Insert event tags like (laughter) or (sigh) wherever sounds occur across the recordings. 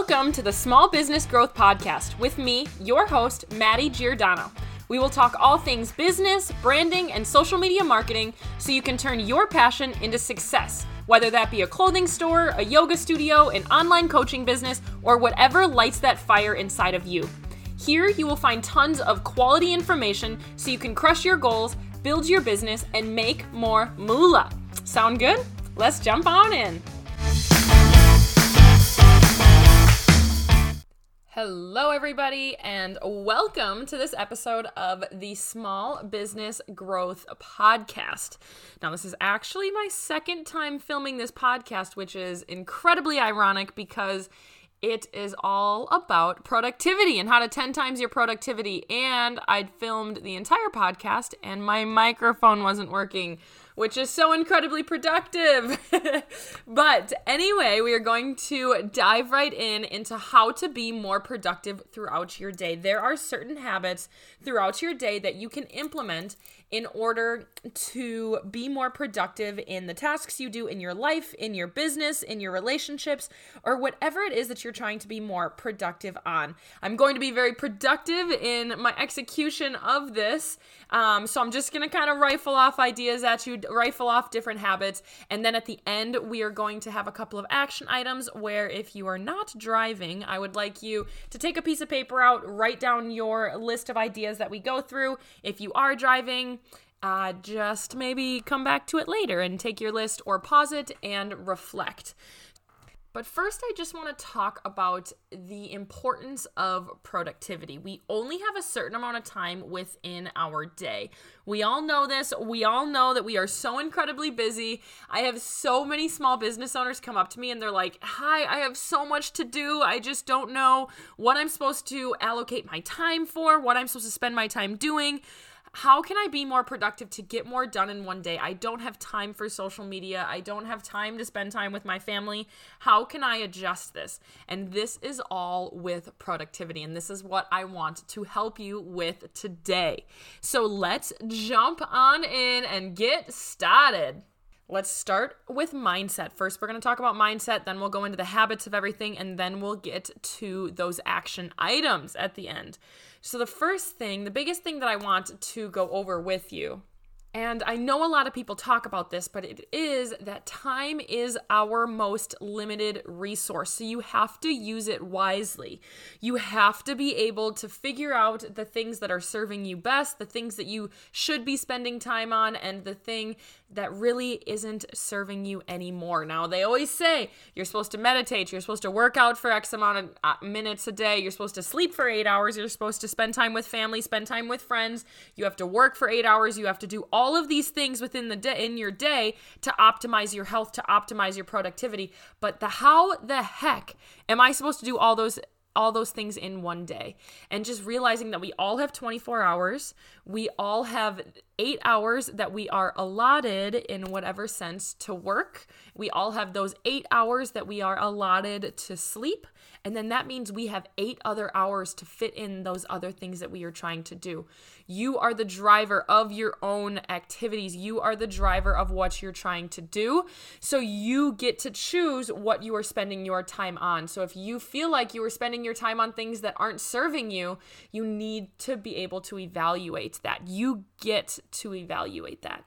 Welcome to the Small Business Growth Podcast with me, your host, Madi Giordano. We will talk all things business, branding, and social media marketing so you can turn your passion into success, whether that be a clothing store, a yoga studio, an online coaching business, or whatever lights that fire inside of you. Here, you will find tons of quality information so you can crush your goals, build your business, and make more moolah. Sound good? Let's jump on in. Hello, everybody, and welcome to this episode of the Small Business Growth Podcast. Now, this is actually my second time filming this podcast, which is incredibly ironic because it is all about productivity and how to 10 times your productivity. And I'd filmed the entire podcast, and my microphone wasn't working which is so incredibly productive. (laughs) but anyway, we are going to dive right in into how to be more productive throughout your day. There are certain habits throughout your day that you can implement in order to be more productive in the tasks you do in your life, in your business, in your relationships, or whatever it is that you're trying to be more productive on. I'm going to be very productive in my execution of this. Um, so I'm just going to kind of rifle off ideas at you, rifle off different habits. And then at the end, we are going to have a couple of action items where if you are not driving, I would like you to take a piece of paper out, write down your list of ideas that we go through. If you are driving, uh, just maybe come back to it later and take your list or pause it and reflect. But first, I just want to talk about the importance of productivity. We only have a certain amount of time within our day. We all know this. We all know that we are so incredibly busy. I have so many small business owners come up to me and they're like, Hi, I have so much to do. I just don't know what I'm supposed to allocate my time for, what I'm supposed to spend my time doing how can I be more productive to get more done in one day? I don't have time for social media. I don't have time to spend time with my family. How can I adjust this? And this is all with productivity. And this is what I want to help you with today. So let's jump on in and get started. Let's start with mindset. First, we're going to talk about mindset, then we'll go into the habits of everything, and then we'll get to those action items at the end. So, the first thing, the biggest thing that I want to go over with you and I know a lot of people talk about this, but it is that time is our most limited resource. So you have to use it wisely. You have to be able to figure out the things that are serving you best, the things that you should be spending time on, and the thing that really isn't serving you anymore. Now, they always say you're supposed to meditate, you're supposed to work out for X amount of uh, minutes a day, you're supposed to sleep for eight hours, you're supposed to spend time with family, spend time with friends, you have to work for eight hours, you have to do all of these things within the day in your day to optimize your health, to optimize your productivity. But the how the heck am I supposed to do all those all those things in one day. And just realizing that we all have 24 hours we all have 8 hours that we are allotted in whatever sense to work. We all have those 8 hours that we are allotted to sleep and then that means we have 8 other hours to fit in those other things that we are trying to do you are the driver of your own activities. You are the driver of what you're trying to do. So you get to choose what you are spending your time on. So if you feel like you are spending your time on things that aren't serving you, you need to be able to evaluate that. You get to evaluate that.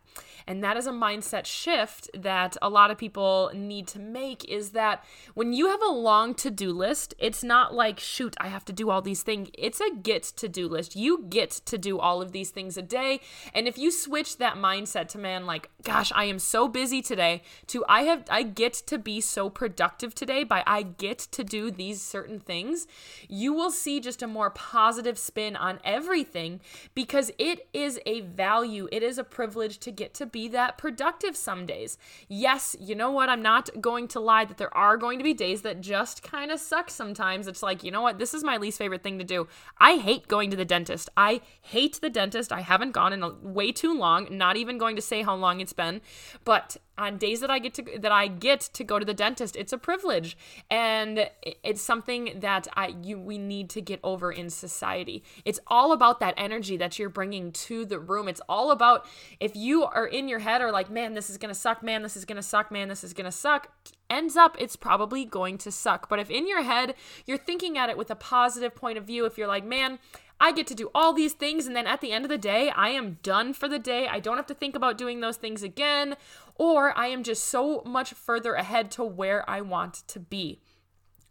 And that is a mindset shift that a lot of people need to make is that when you have a long to do list, it's not like, shoot, I have to do all these things. It's a get to do list. You get to do all of these things a day. And if you switch that mindset to, man, like, gosh, I am so busy today, to I have, I get to be so productive today by I get to do these certain things, you will see just a more positive spin on everything because it is a value, it is a privilege to get to be that productive some days. Yes, you know what? I'm not going to lie that there are going to be days that just kind of suck sometimes. It's like, you know what? This is my least favorite thing to do. I hate going to the dentist. I hate the dentist. I haven't gone in a, way too long, not even going to say how long it's been, but on days that I get to that I get to go to the dentist, it's a privilege, and it's something that I you we need to get over in society. It's all about that energy that you're bringing to the room. It's all about if you are in your head or like, man, this is gonna suck, man, this is gonna suck, man, this is gonna suck. Ends up, it's probably going to suck. But if in your head you're thinking at it with a positive point of view, if you're like, man, I get to do all these things, and then at the end of the day, I am done for the day. I don't have to think about doing those things again, or I am just so much further ahead to where I want to be.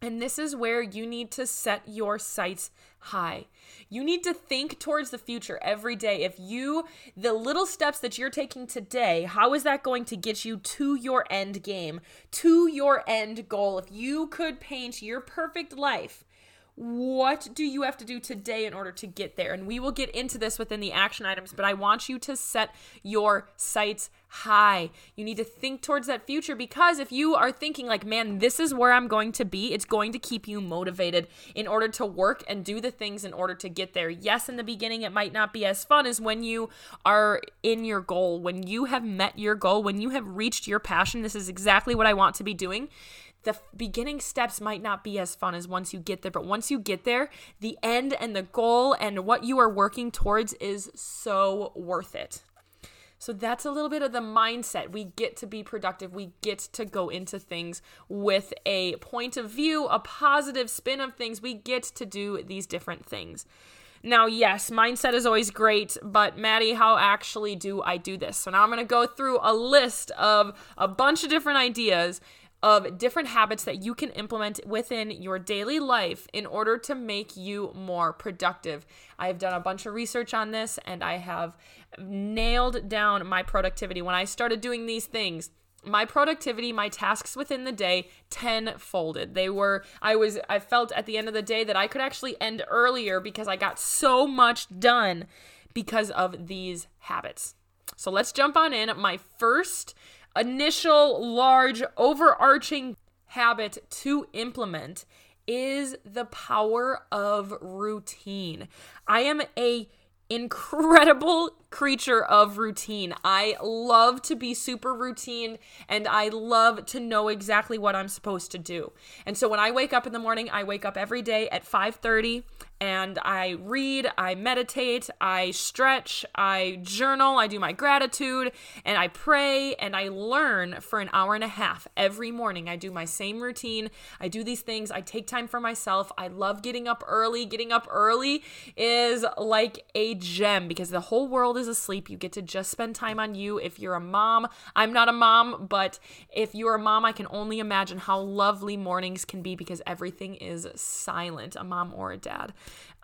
And this is where you need to set your sights high. You need to think towards the future every day. If you, the little steps that you're taking today, how is that going to get you to your end game, to your end goal? If you could paint your perfect life, what do you have to do today in order to get there? And we will get into this within the action items, but I want you to set your sights high. You need to think towards that future because if you are thinking, like, man, this is where I'm going to be, it's going to keep you motivated in order to work and do the things in order to get there. Yes, in the beginning, it might not be as fun as when you are in your goal, when you have met your goal, when you have reached your passion. This is exactly what I want to be doing the beginning steps might not be as fun as once you get there, but once you get there, the end and the goal and what you are working towards is so worth it. So that's a little bit of the mindset. We get to be productive. We get to go into things with a point of view, a positive spin of things. We get to do these different things. Now, yes, mindset is always great, but Madi, how actually do I do this? So now I'm going to go through a list of a bunch of different ideas of different habits that you can implement within your daily life in order to make you more productive. I've done a bunch of research on this and I have nailed down my productivity. When I started doing these things, my productivity, my tasks within the day, 10 folded. They were, I was, I felt at the end of the day that I could actually end earlier because I got so much done because of these habits. So let's jump on in. My first initial large overarching habit to implement is the power of routine. I am a incredible creature of routine. I love to be super routine and I love to know exactly what I'm supposed to do. And so when I wake up in the morning, I wake up every day at 5:30 and I read, I meditate, I stretch, I journal, I do my gratitude, and I pray and I learn for an hour and a half every morning. I do my same routine. I do these things. I take time for myself. I love getting up early. Getting up early is like a gem because the whole world is asleep. You get to just spend time on you. If you're a mom, I'm not a mom, but if you're a mom, I can only imagine how lovely mornings can be because everything is silent, a mom or a dad.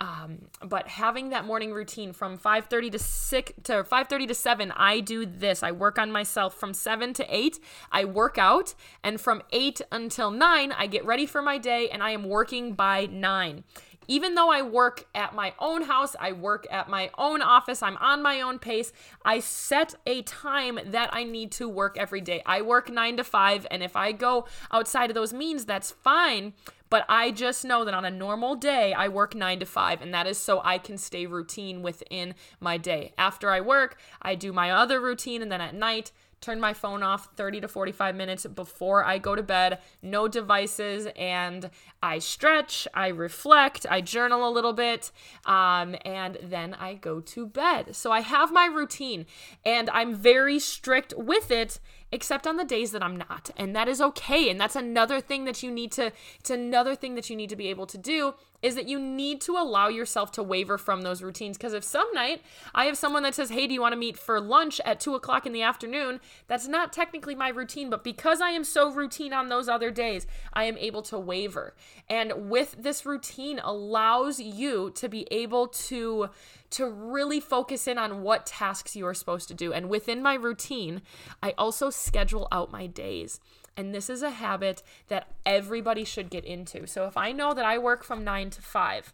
Um, but having that morning routine from 5:30 to 6 to 5:30 to 7, I do this. I work on myself from 7 to 8. I work out, and from 8 until 9, I get ready for my day and I am working by 9 even though I work at my own house, I work at my own office, I'm on my own pace, I set a time that I need to work every day. I work nine to five, and if I go outside of those means, that's fine. But I just know that on a normal day, I work nine to five, and that is so I can stay routine within my day. After I work, I do my other routine, and then at night, turn my phone off 30 to 45 minutes before I go to bed, no devices, and I stretch, I reflect, I journal a little bit, um, and then I go to bed. So I have my routine, and I'm very strict with it except on the days that I'm not. And that is okay. And that's another thing that you need to it's another thing that you need to be able to do is that you need to allow yourself to waver from those routines. Because if some night I have someone that says, Hey, do you want to meet for lunch at two o'clock in the afternoon? That's not technically my routine, but because I am so routine on those other days, I am able to waver. And with this routine allows you to be able to to really focus in on what tasks you are supposed to do. And within my routine, I also schedule out my days. And this is a habit that everybody should get into. So if I know that I work from nine to five,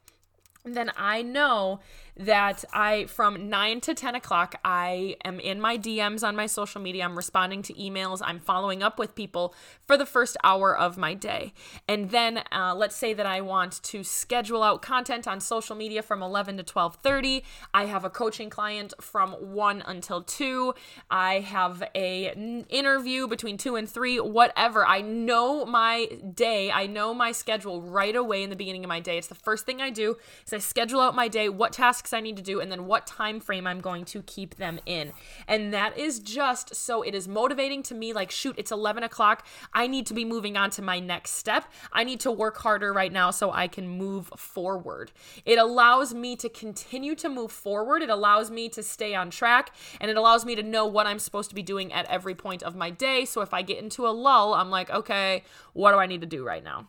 then I know that I, from 9 to 10 o'clock, I am in my DMs on my social media. I'm responding to emails. I'm following up with people for the first hour of my day. And then uh, let's say that I want to schedule out content on social media from 11 to 12:30. I have a coaching client from 1 until 2. I have a n- interview between 2 and 3, whatever. I know my day. I know my schedule right away in the beginning of my day. It's the first thing I do is I schedule out my day, what tasks I need to do, and then what time frame I'm going to keep them in. And that is just so it is motivating to me like, shoot, it's 11 o'clock. I need to be moving on to my next step. I need to work harder right now so I can move forward. It allows me to continue to move forward. It allows me to stay on track and it allows me to know what I'm supposed to be doing at every point of my day. So if I get into a lull, I'm like, okay, what do I need to do right now?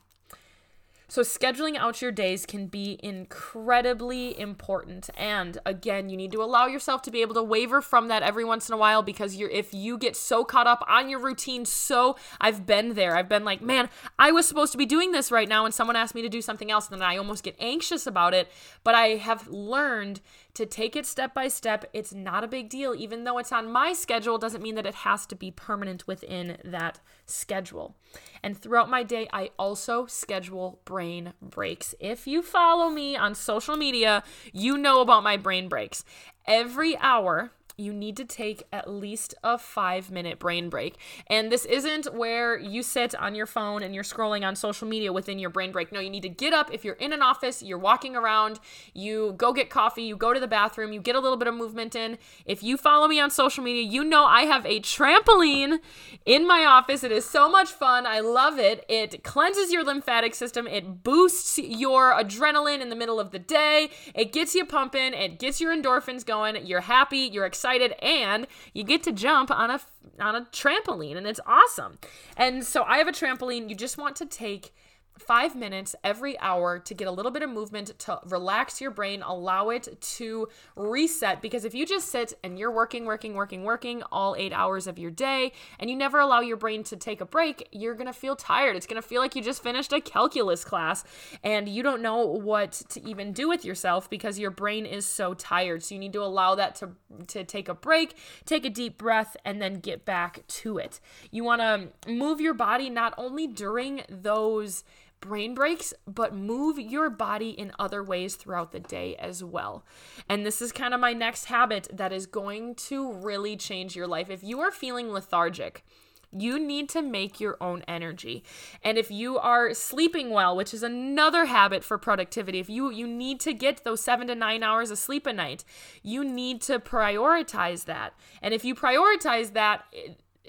So, scheduling out your days can be incredibly important. And again, you need to allow yourself to be able to waver from that every once in a while because you're if you get so caught up on your routine, so I've been there. I've been like, man, I was supposed to be doing this right now, and someone asked me to do something else, and then I almost get anxious about it. But I have learned to take it step by step. It's not a big deal. Even though it's on my schedule, doesn't mean that it has to be permanent within that schedule. And throughout my day, I also schedule brain breaks. If you follow me on social media, you know about my brain breaks. Every hour, you need to take at least a five minute brain break. And this isn't where you sit on your phone and you're scrolling on social media within your brain break. No, you need to get up. If you're in an office, you're walking around, you go get coffee, you go to the bathroom, you get a little bit of movement in. If you follow me on social media, you know I have a trampoline in my office. It is so much fun. I love it. It cleanses your lymphatic system, it boosts your adrenaline in the middle of the day, it gets you pumping, it gets your endorphins going. You're happy, you're excited excited and you get to jump on a on a trampoline and it's awesome. And so I have a trampoline. You just want to take five minutes every hour to get a little bit of movement to relax your brain, allow it to reset. Because if you just sit and you're working, working, working, working all eight hours of your day and you never allow your brain to take a break, you're to feel tired. It's to feel like you just finished a calculus class and you don't know what to even do with yourself because your brain is so tired. So you need to allow that to, to take a break, take a deep breath, and then get back to it. You want to move your body not only during those brain breaks, but move your body in other ways throughout the day as well. And this is kind of my next habit that is going to really change your life. If you are feeling lethargic, you need to make your own energy. And if you are sleeping well, which is another habit for productivity, if you you need to get those 7 to 9 hours of sleep a night, you need to prioritize that. And if you prioritize that,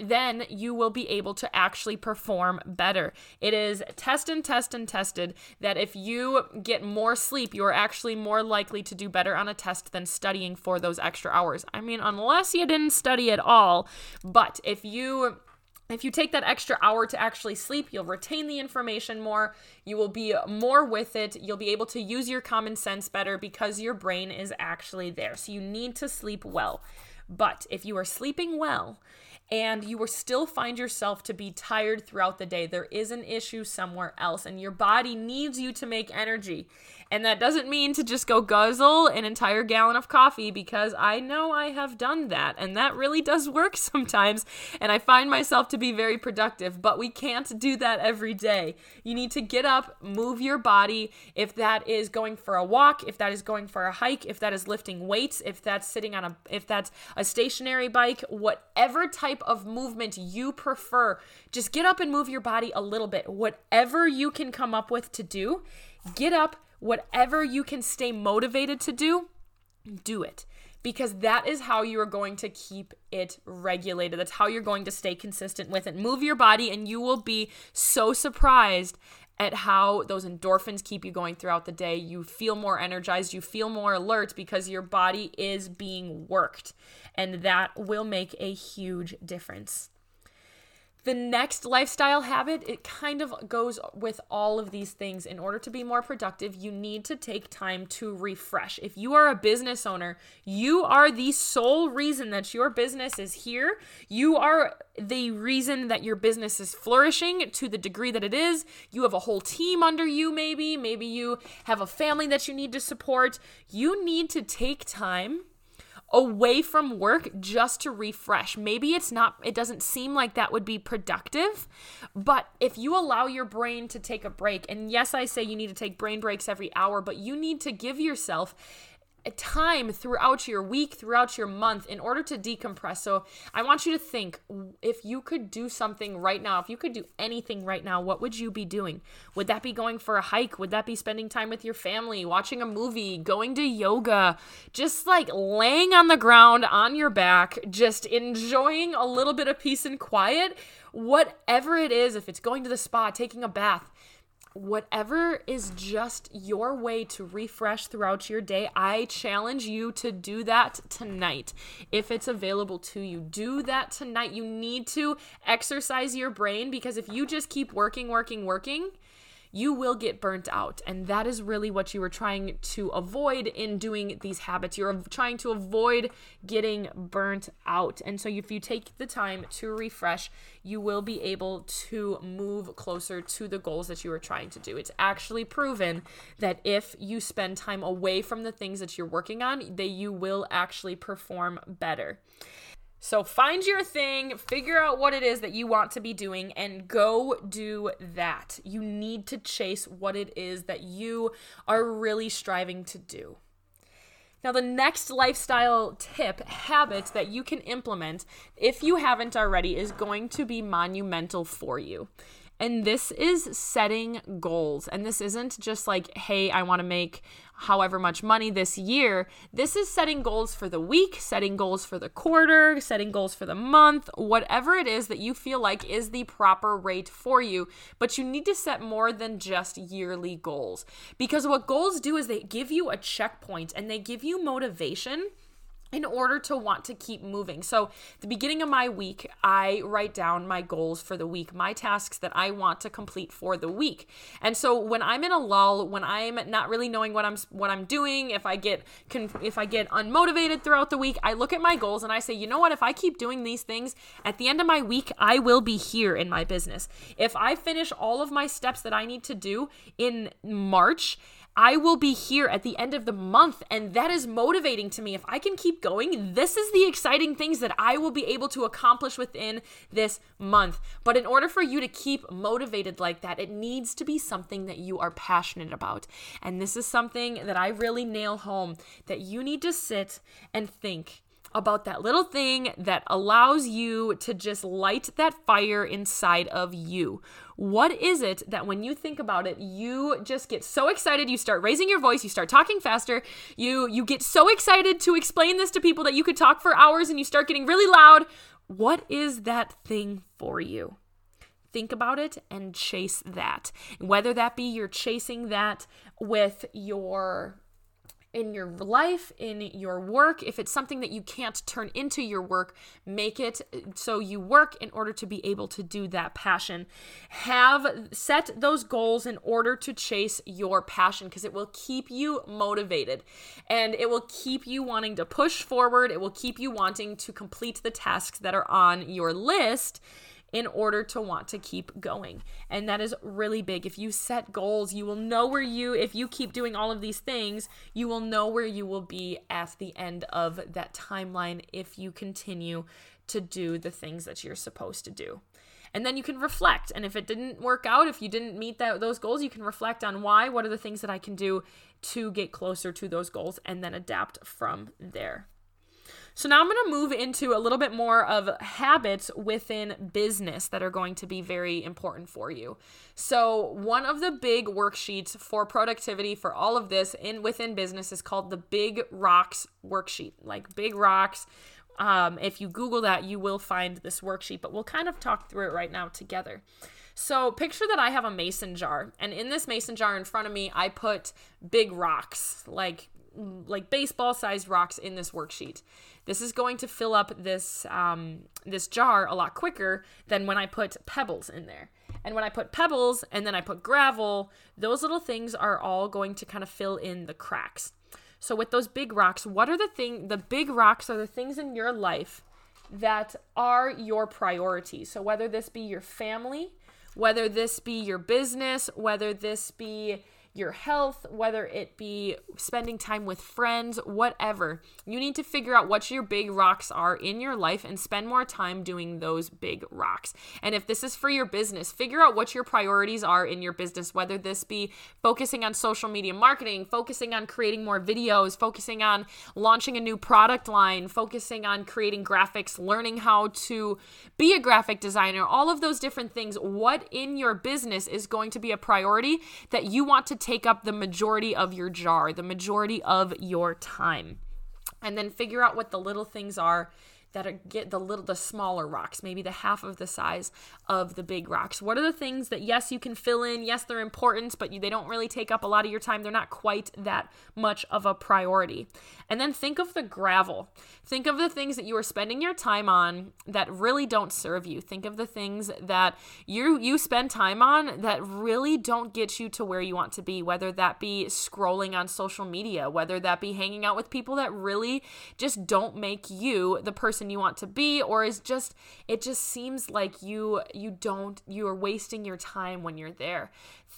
then you will be able to actually perform better. It is test and test and tested that if you get more sleep, you're actually more likely to do better on a test than studying for those extra hours. I mean, unless you didn't study at all, but if you if you take that extra hour to actually sleep, you'll retain the information more. You will be more with it. You'll be able to use your common sense better because your brain is actually there. So you need to sleep well. But if you are sleeping well and you will still find yourself to be tired throughout the day, there is an issue somewhere else, and your body needs you to make energy. And that doesn't mean to just go guzzle an entire gallon of coffee because I know I have done that. And that really does work (laughs) sometimes. And I find myself to be very productive, but we can't do that every day. You need to get up, move your body. If that is going for a walk, if that is going for a hike, if that is lifting weights, if that's sitting on a, if that's a stationary bike, whatever type of movement you prefer, just get up and move your body a little bit. Whatever you can come up with to do, get up whatever you can stay motivated to do, do it. Because that is how you are going to keep it regulated. That's how you're going to stay consistent with it. Move your body, and you will be so surprised at how those endorphins keep you going throughout the day. You feel more energized, you feel more alert because your body is being worked, and that will make a huge difference. The next lifestyle habit, it kind of goes with all of these things. In order to be more productive, you need to take time to refresh. If you are a business owner, you are the sole reason that your business is here. You are the reason that your business is flourishing to the degree that it is. You have a whole team under you, maybe. Maybe you have a family that you need to support. You need to take time away from work just to refresh. Maybe it's not, it doesn't seem like that would be productive, but if you allow your brain to take a break, and yes, I say you need to take brain breaks every hour, but you need to give yourself time throughout your week, throughout your month in order to decompress. So I want you to think if you could do something right now, if you could do anything right now, what would you be doing? Would that be going for a hike? Would that be spending time with your family, watching a movie, going to yoga, just like laying on the ground on your back, just enjoying a little bit of peace and quiet? Whatever it is, if it's going to the spa, taking a bath, whatever is just your way to refresh throughout your day, I challenge you to do that tonight. If it's available to you, do that tonight. You need to exercise your brain because if you just keep working, working, working, you will get burnt out. And that is really what you were trying to avoid in doing these habits. You're trying to avoid getting burnt out. And so, if you take the time to refresh, you will be able to move closer to the goals that you are trying to do. It's actually proven that if you spend time away from the things that you're working on, that you will actually perform better. So find your thing, figure out what it is that you want to be doing, and go do that. You need to chase what it is that you are really striving to do. Now, the next lifestyle tip, habit that you can implement, if you haven't already, is going to be monumental for you. And this is setting goals. And this isn't just like, hey, I want to make however much money this year. This is setting goals for the week, setting goals for the quarter, setting goals for the month, whatever it is that you feel like is the proper rate for you. But you need to set more than just yearly goals. Because what goals do is they give you a checkpoint and they give you motivation in order to want to keep moving. So, the beginning of my week, I write down my goals for the week, my tasks that I want to complete for the week. And so when I'm in a lull, when I'm not really knowing what I'm what I'm doing, if I get if I get unmotivated throughout the week, I look at my goals and I say, "You know what? If I keep doing these things, at the end of my week, I will be here in my business. If I finish all of my steps that I need to do in March, I will be here at the end of the month. And that is motivating to me. If I can keep going, this is the exciting things that I will be able to accomplish within this month. But in order for you to keep motivated like that, it needs to be something that you are passionate about. And this is something that I really nail home that you need to sit and think about that little thing that allows you to just light that fire inside of you. What is it that when you think about it, you just get so excited, you start raising your voice, you start talking faster, you you get so excited to explain this to people that you could talk for hours and you start getting really loud. What is that thing for you? think about it and chase that. Whether that be you're chasing that with your in your life, in your work. If it's something that you can't turn into your work, make it so you work in order to be able to do that passion. Have set those goals in order to chase your passion because it will keep you motivated and it will keep you wanting to push forward. It will keep you wanting to complete the tasks that are on your list in order to want to keep going. And that is really big. If you set goals, you will know where you, if you keep doing all of these things, you will know where you will be at the end of that timeline if you continue to do the things that you're supposed to do. And then you can reflect. And if it didn't work out, if you didn't meet that, those goals, you can reflect on why, what are the things that I can do to get closer to those goals, and then adapt from there. So now I'm going to move into a little bit more of habits within business that are going to be very important for you. So one of the big worksheets for productivity for all of this in within business is called the Big Rocks worksheet. Like Big Rocks um, if you Google that, you will find this worksheet, but we'll kind of talk through it right now together. So, picture that I have a mason jar, and in this mason jar in front of me, I put big rocks, like like baseball sized rocks in this worksheet. This is going to fill up this um, this jar a lot quicker than when I put pebbles in there. And when I put pebbles and then I put gravel, those little things are all going to kind of fill in the cracks. So with those big rocks, what are the thing the big rocks are the things in your life that are your priorities. So whether this be your family, whether this be your business, whether this be your health, whether it be spending time with friends, whatever. You need to figure out what your big rocks are in your life and spend more time doing those big rocks. And if this is for your business, figure out what your priorities are in your business, whether this be focusing on social media marketing, focusing on creating more videos, focusing on launching a new product line, focusing on creating graphics, learning how to be a graphic designer, all of those different things. What in your business is going to be a priority that you want to take up the majority of your jar, the majority of your time. And then figure out what the little things are that are get the little the smaller rocks maybe the half of the size of the big rocks. What are the things that yes you can fill in yes they're important but you, they don't really take up a lot of your time. They're not quite that much of a priority. And then think of the gravel. Think of the things that you are spending your time on that really don't serve you. Think of the things that you you spend time on that really don't get you to where you want to be whether that be scrolling on social media whether that be hanging out with people that really just don't make you the person person you want to be or is just it just seems like you you don't you are wasting your time when you're there.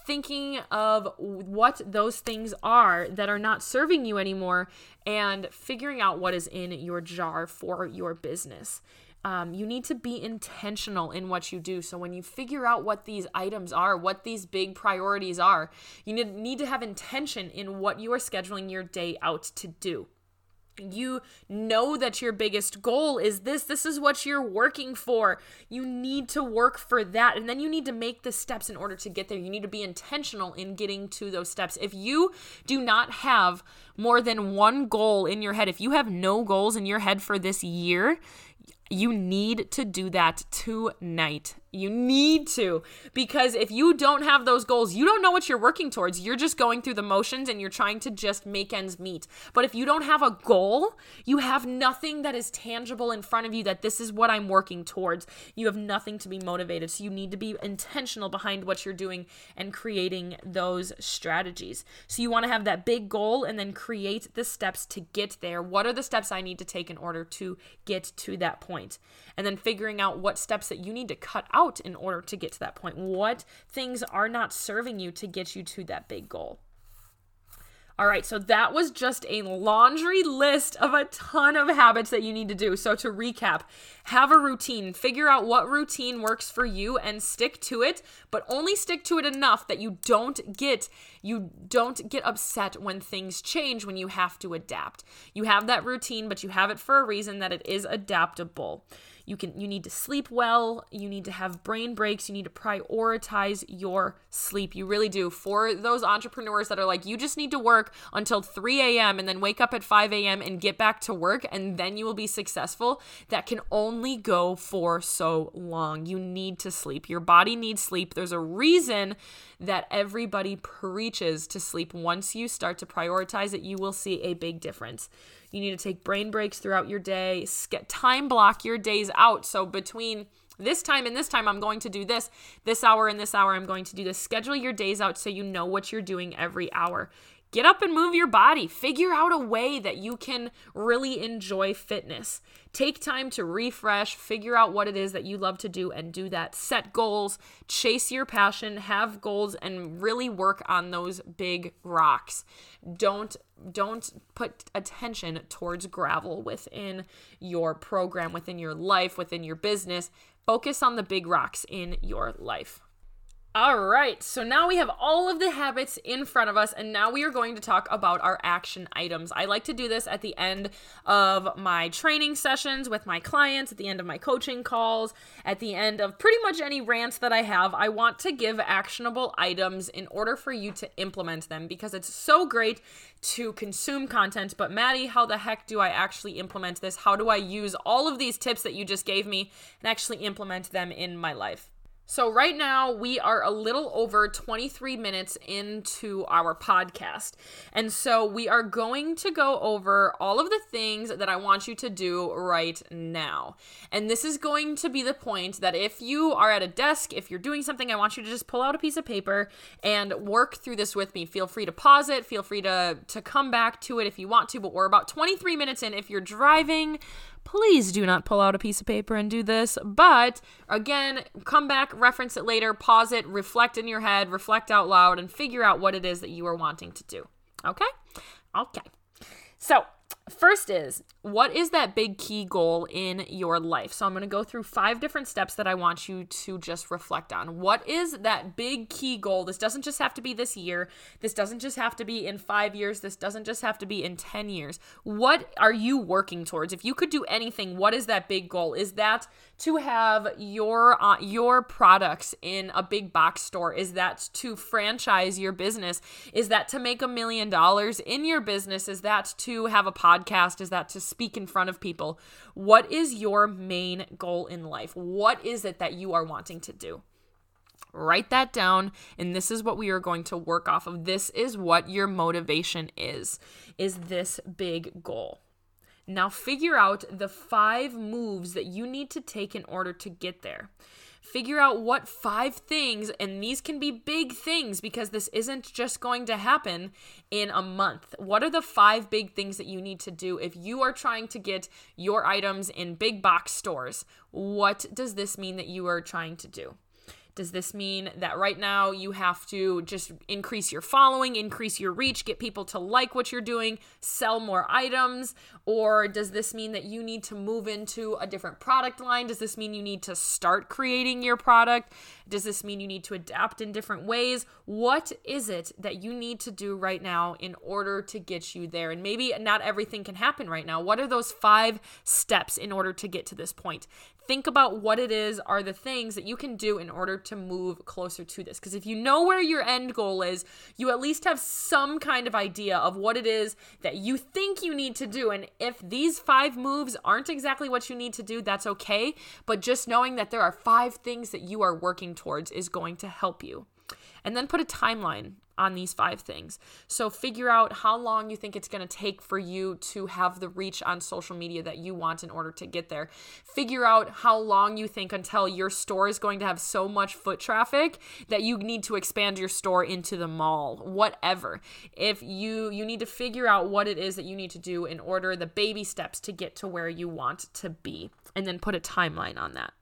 Thinking of what those things are that are not serving you anymore and figuring out what is in your jar for your business. Um, you need to be intentional in what you do. So when you figure out what these items are, what these big priorities are, you need, need to have intention in what you are scheduling your day out to do you know that your biggest goal is this this is what you're working for. You need to work for that and then you need to make the steps in order to get there. You need to be intentional in getting to those steps. If you do not have more than one goal in your head if you have no goals in your head for this year you need to do that tonight. You need to. Because if you don't have those goals, you don't know what you're working towards. You're just going through the motions and you're trying to just make ends meet. But if you don't have a goal, you have nothing that is tangible in front of you that this is what I'm working towards. You have nothing to be motivated. So you need to be intentional behind what you're doing and creating those strategies. So you want to have that big goal and then create the steps to get there. What are the steps I need to take in order to get to that point? and then figuring out what steps that you need to cut out in order to get to that point. What things are not serving you to get you to that big goal. All right, so that was just a laundry list of a ton of habits that you need to do. So, to recap, have a routine, figure out what routine works for you and stick to it, but only stick to it enough that you don't get you don't get upset when things change when you have to adapt. You have that routine, but you have it for a reason that it is adaptable you can you need to sleep well. You need to have brain breaks. You need to prioritize your sleep. You really do. For those entrepreneurs that are like you just need to work until 3 a.m and then wake up at 5 a.m and get back to work and then you will be successful that can only go for so long. You need to sleep. Your body needs sleep. There's a reason that everybody preaches to sleep. Once you start to prioritize it you will see a big difference you need to take brain breaks throughout your day, Get time block your days out. So between this time and this time, I'm going to do this. This hour and this hour, I'm going to do this. Schedule your days out so you know what you're doing every hour. Get up and move your body. Figure out a way that you can really enjoy fitness. Take time to refresh, figure out what it is that you love to do and do that. Set goals, chase your passion, have goals and really work on those big rocks. Don't don't put attention towards gravel within your program, within your life, within your business. Focus on the big rocks in your life. All right, so now we have all of the habits in front of us, and now we are going to talk about our action items. I like to do this at the end of my training sessions with my clients, at the end of my coaching calls, at the end of pretty much any rants that I have. I want to give actionable items in order for you to implement them because it's so great to consume content. But, Madi, how the heck do I actually implement this? How do I use all of these tips that you just gave me and actually implement them in my life? So, right now, we are a little over 23 minutes into our podcast. And so, we are going to go over all of the things that I want you to do right now. And this is going to be the point that if you are at a desk, if you're doing something, I want you to just pull out a piece of paper and work through this with me. Feel free to pause it, feel free to, to come back to it if you want to. But we're about 23 minutes in. If you're driving, please do not pull out a piece of paper and do this. But again, come back, reference it later, pause it, reflect in your head, reflect out loud, and figure out what it is that you are wanting to do. Okay? Okay. So, First is, what is that big key goal in your life? So I'm going to go through five different steps that I want you to just reflect on. What is that big key goal? This doesn't just have to be this year. This doesn't just have to be in 5 years. This doesn't just have to be in 10 years. What are you working towards? If you could do anything, what is that big goal? Is that to have your uh, your products in a big box store? Is that to franchise your business? Is that to make a million dollars in your business? Is that to have a podcast podcast? Is that to speak in front of people? What is your main goal in life? What is it that you are wanting to do? Write that down and this is what we are going to work off of. This is what your motivation is. Is this big goal? Now figure out the 5 moves that you need to take in order to get there. Figure out what five things, and these can be big things because this isn't just going to happen in a month. What are the five big things that you need to do if you are trying to get your items in big box stores? What does this mean that you are trying to do? Does this mean that right now you have to just increase your following, increase your reach, get people to like what you're doing, sell more items? Or does this mean that you need to move into a different product line? Does this mean you need to start creating your product? Does this mean you need to adapt in different ways? What is it that you need to do right now in order to get you there? And maybe not everything can happen right now. What are those five steps in order to get to this point? think about what it is are the things that you can do in order to move closer to this. Because if you know where your end goal is, you at least have some kind of idea of what it is that you think you need to do. And if these five moves aren't exactly what you need to do, that's okay. But just knowing that there are five things that you are working towards is going to help you. And then put a timeline on these five things. So figure out how long you think it's going to take for you to have the reach on social media that you want in order to get there. Figure out how long you think until your store is going to have so much foot traffic that you need to expand your store into the mall. Whatever. If you you need to figure out what it is that you need to do in order the baby steps to get to where you want to be and then put a timeline on that.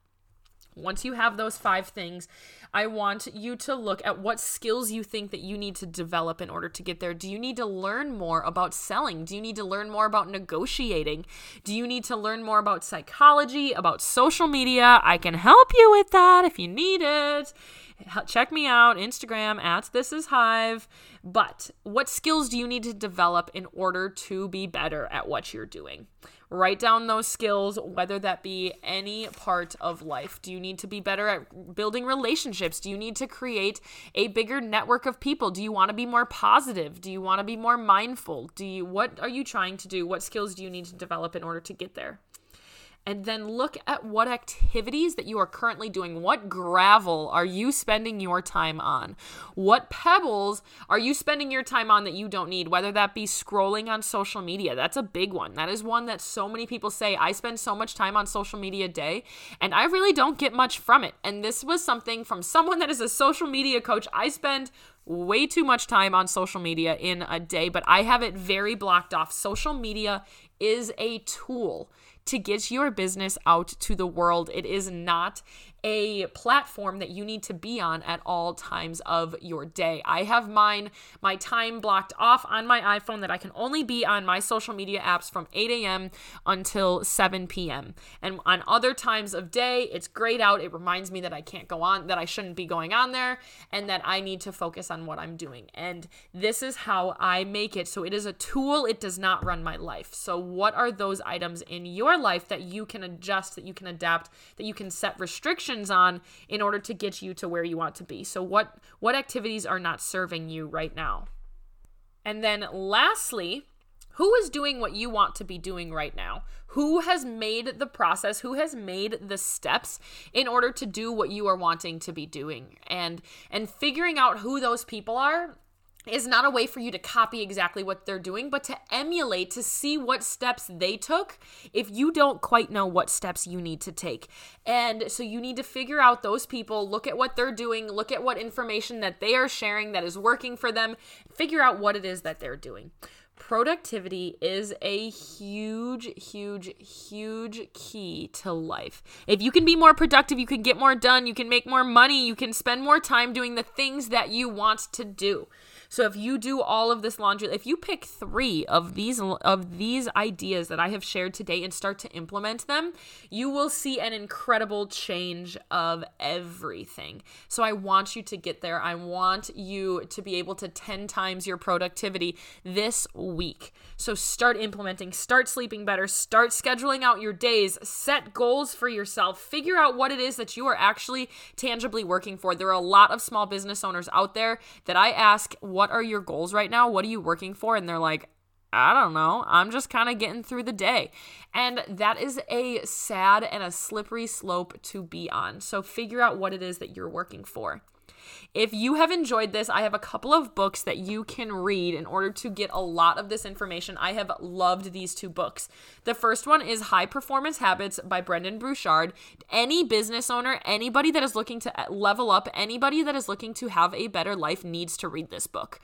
Once you have those five things, I want you to look at what skills you think that you need to develop in order to get there. Do you need to learn more about selling? Do you need to learn more about negotiating? Do you need to learn more about psychology, about social media? I can help you with that if you need it. Check me out, Instagram at This Is Hive. But what skills do you need to develop in order to be better at what you're doing? Write down those skills, whether that be any part of life. Do you need to be better at building relationships? Do you need to create a bigger network of people? Do you want to be more positive? Do you want to be more mindful? Do you what are you trying to do? What skills do you need to develop in order to get there? And then look at what activities that you are currently doing. What gravel are you spending your time on? What pebbles are you spending your time on that you don't need? Whether that be scrolling on social media, that's a big one. That is one that so many people say, I spend so much time on social media a day, and I really don't get much from it. And this was something from someone that is a social media coach. I spend way too much time on social media in a day, but I have it very blocked off. Social media is a tool to get your business out to the world. It is not a platform that you need to be on at all times of your day. I have mine, my time blocked off on my iPhone that I can only be on my social media apps from 8 a.m. until 7 p.m. And on other times of day, it's grayed out. It reminds me that I can't go on, that I shouldn't be going on there, and that I need to focus on what I'm doing. And this is how I make it. So it is a tool, it does not run my life. So, what are those items in your life that you can adjust, that you can adapt, that you can set restrictions? On in order to get you to where you want to be. So what what activities are not serving you right now? And then lastly, who is doing what you want to be doing right now? Who has made the process, who has made the steps in order to do what you are wanting to be doing? And and figuring out who those people are is not a way for you to copy exactly what they're doing, but to emulate to see what steps they took if you don't quite know what steps you need to take. And so you need to figure out those people, look at what they're doing, look at what information that they are sharing that is working for them, figure out what it is that they're doing. Productivity is a huge, huge, huge key to life. If you can be more productive, you can get more done, you can make more money, you can spend more time doing the things that you want to do. So if you do all of this laundry, if you pick 3 of these of these ideas that I have shared today and start to implement them, you will see an incredible change of everything. So I want you to get there. I want you to be able to 10 times your productivity this week. So start implementing, start sleeping better, start scheduling out your days, set goals for yourself, figure out what it is that you are actually tangibly working for. There are a lot of small business owners out there that I ask what are your goals right now? What are you working for? And they're like, I don't know. I'm just kind of getting through the day. And that is a sad and a slippery slope to be on. So figure out what it is that you're working for. If you have enjoyed this, I have a couple of books that you can read in order to get a lot of this information. I have loved these two books. The first one is High Performance Habits by Brendon Burchard. Any business owner, anybody that is looking to uh, level up, anybody that is looking to have a better life needs to read this book.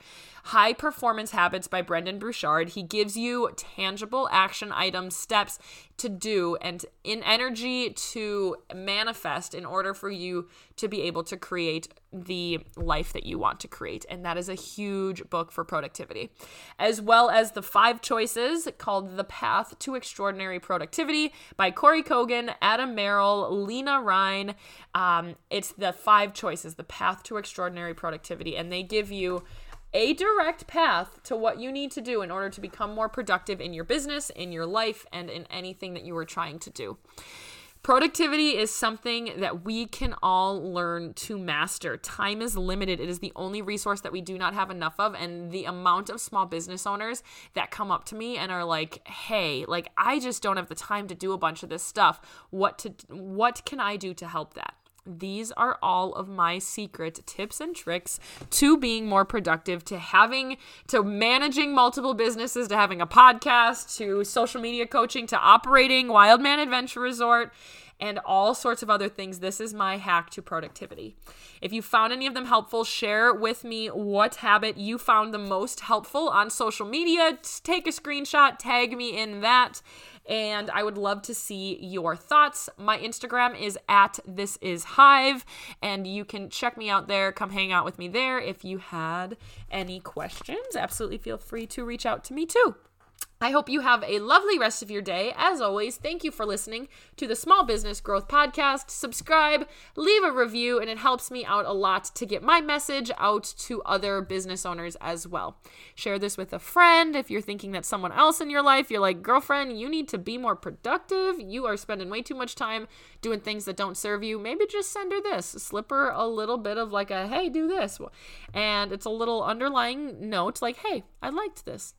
High Performance Habits by Brendon Burchard. He gives you tangible action items, steps to do, and in energy to manifest in order for you to be able to create the life that you want to create. And that is a huge book for productivity, as well as the five choices called The Path to Extraordinary Productivity by Kory Kogon, Adam Merrill, Leena Rinne. Um, it's the five choices, The Path to Extraordinary Productivity, and they give you a direct path to what you need to do in order to become more productive in your business, in your life, and in anything that you are trying to do. Productivity is something that we can all learn to master. Time is limited. It is the only resource that we do not have enough of. And the amount of small business owners that come up to me and are like, hey, like I just don't have the time to do a bunch of this stuff. What to what can I do to help that? These are all of my secret tips and tricks to being more productive, to having, to managing multiple businesses, to having a podcast, to social media coaching, to operating Wildman Adventure Resort, and all sorts of other things. This is my hack to productivity. If you found any of them helpful, share with me what habit you found the most helpful on social media. Take a screenshot, tag me in that and I would love to see your thoughts. My Instagram is at this is hive, and you can check me out there. Come hang out with me there. If you had any questions, absolutely feel free to reach out to me too. I hope you have a lovely rest of your day. As always, thank you for listening to the Small Business Growth Podcast. Subscribe, leave a review, and it helps me out a lot to get my message out to other business owners as well. Share this with a friend if you're thinking that someone else in your life, you're like, girlfriend, you need to be more productive. You are spending way too much time doing things that don't serve you. Maybe just send her this, slip her a little bit of like a, hey, do this. And it's a little underlying note like, hey, I liked this.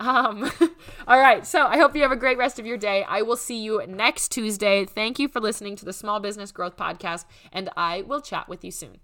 Um, (laughs) all right. So I hope you have a great rest of your day. I will see you next Tuesday. Thank you for listening to the Small Business Growth Podcast, and I will chat with you soon.